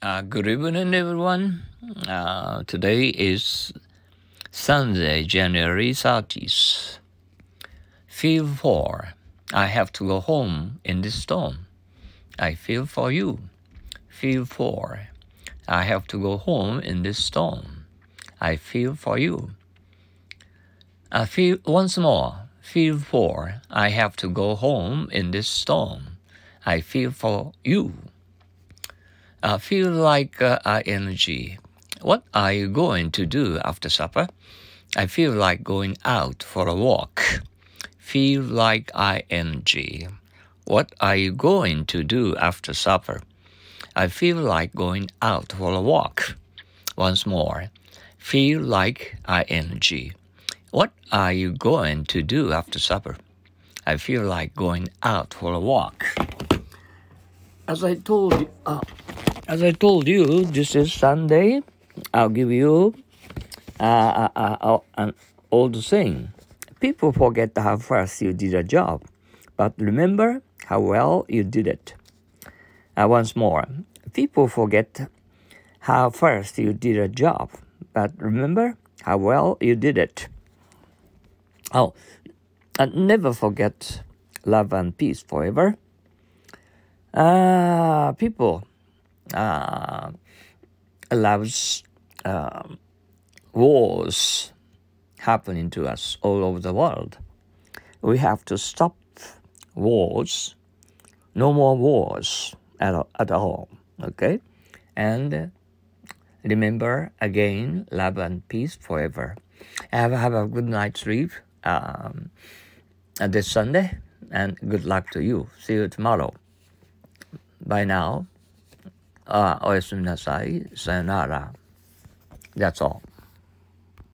Uh, good evening, everyone. Uh, today is Sunday, January 30th. Feel for. I have to go home in this storm. I feel for you. Feel for. I have to go home in this storm. I feel for you. I feel once more. Feel for. I have to go home in this storm. I feel for you. I feel like uh, ing. What are you going to do after supper? I feel like going out for a walk. Feel like ing. What are you going to do after supper? I feel like going out for a walk. Once more. Feel like ing. What are you going to do after supper? I feel like going out for a walk. As I told you, uh, as I told you, this is Sunday. I'll give you uh, uh, uh, uh, an old saying. People forget how fast you did a job, but remember how well you did it. Uh, once more, people forget how fast you did a job, but remember how well you did it. Oh, and never forget love and peace forever. Ah, people uh, allows uh, wars happening to us all over the world. We have to stop wars. No more wars at, at all. Okay? And remember again, love and peace forever. Have, have a good night's sleep um, this Sunday and good luck to you. See you tomorrow. Bye now. あおやすみなさい。さよなら。That's all.